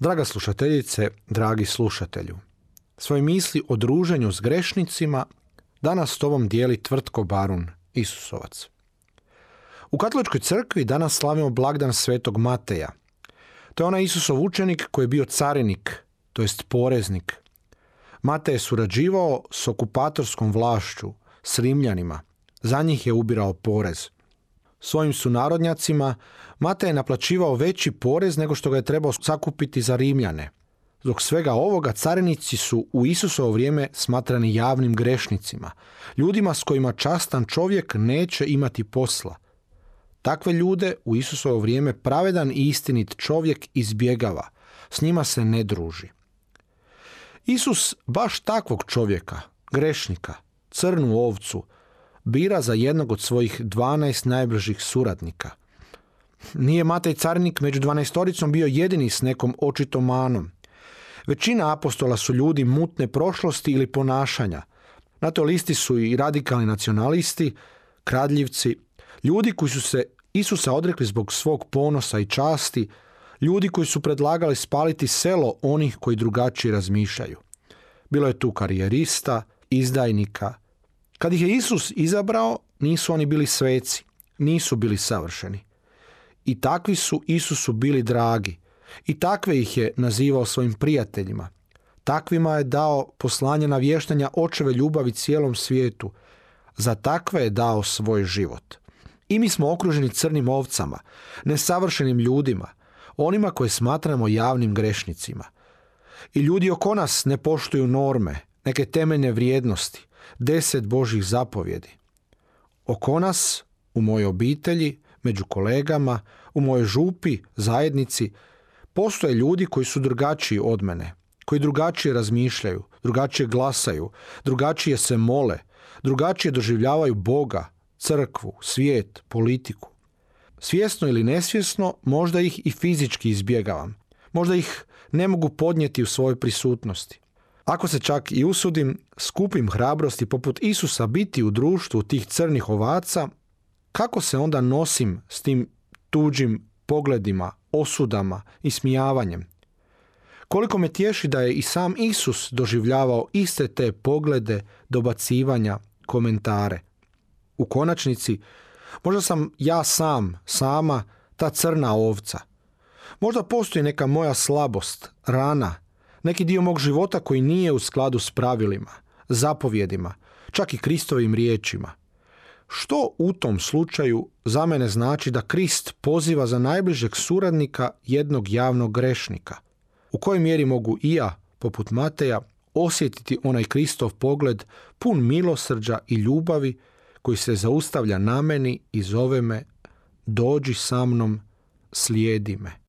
Draga slušateljice, dragi slušatelju, svoje misli o druženju s grešnicima danas s tobom dijeli tvrtko Barun Isusovac. U katoličkoj crkvi danas slavimo blagdan svetog Mateja. To je onaj Isusov učenik koji je bio carinik, to jest poreznik. Matej je surađivao s okupatorskom vlašću, s Rimljanima. Za njih je ubirao porez. Svojim su narodnjacima Matej je naplaćivao veći porez nego što ga je trebao sakupiti za Rimljane. Zbog svega ovoga carinici su u Isusovo vrijeme smatrani javnim grešnicima, ljudima s kojima častan čovjek neće imati posla. Takve ljude u Isusovo vrijeme pravedan i istinit čovjek izbjegava, s njima se ne druži. Isus baš takvog čovjeka, grešnika, crnu ovcu, bira za jednog od svojih 12 najbližih suradnika. Nije Matej Carinik među dvanaestoricom bio jedini s nekom očitom manom. Većina apostola su ljudi mutne prošlosti ili ponašanja. Na toj listi su i radikalni nacionalisti, kradljivci, ljudi koji su se Isusa odrekli zbog svog ponosa i časti, ljudi koji su predlagali spaliti selo onih koji drugačije razmišljaju. Bilo je tu karijerista, izdajnika, kad ih je Isus izabrao, nisu oni bili sveci, nisu bili savršeni. I takvi su Isusu bili dragi. I takve ih je nazivao svojim prijateljima. Takvima je dao poslanje navještanja očeve ljubavi cijelom svijetu. Za takve je dao svoj život. I mi smo okruženi crnim ovcama, nesavršenim ljudima, onima koje smatramo javnim grešnicima. I ljudi oko nas ne poštuju norme, neke temeljne vrijednosti, deset Božih zapovjedi. Oko nas, u mojoj obitelji, među kolegama, u mojoj župi, zajednici, postoje ljudi koji su drugačiji od mene, koji drugačije razmišljaju, drugačije glasaju, drugačije se mole, drugačije doživljavaju Boga, crkvu, svijet, politiku. Svjesno ili nesvjesno, možda ih i fizički izbjegavam. Možda ih ne mogu podnijeti u svojoj prisutnosti. Ako se čak i usudim, skupim hrabrosti poput Isusa biti u društvu tih crnih ovaca, kako se onda nosim s tim tuđim pogledima, osudama i smijavanjem? Koliko me tješi da je i sam Isus doživljavao iste te poglede, dobacivanja, komentare. U konačnici, možda sam ja sam, sama, ta crna ovca. Možda postoji neka moja slabost, rana, neki dio mog života koji nije u skladu s pravilima, zapovjedima, čak i Kristovim riječima. Što u tom slučaju za mene znači da Krist poziva za najbližeg suradnika jednog javnog grešnika? U kojoj mjeri mogu i ja, poput Mateja, osjetiti onaj Kristov pogled pun milosrđa i ljubavi koji se zaustavlja na meni i zove me dođi sa mnom, slijedi me.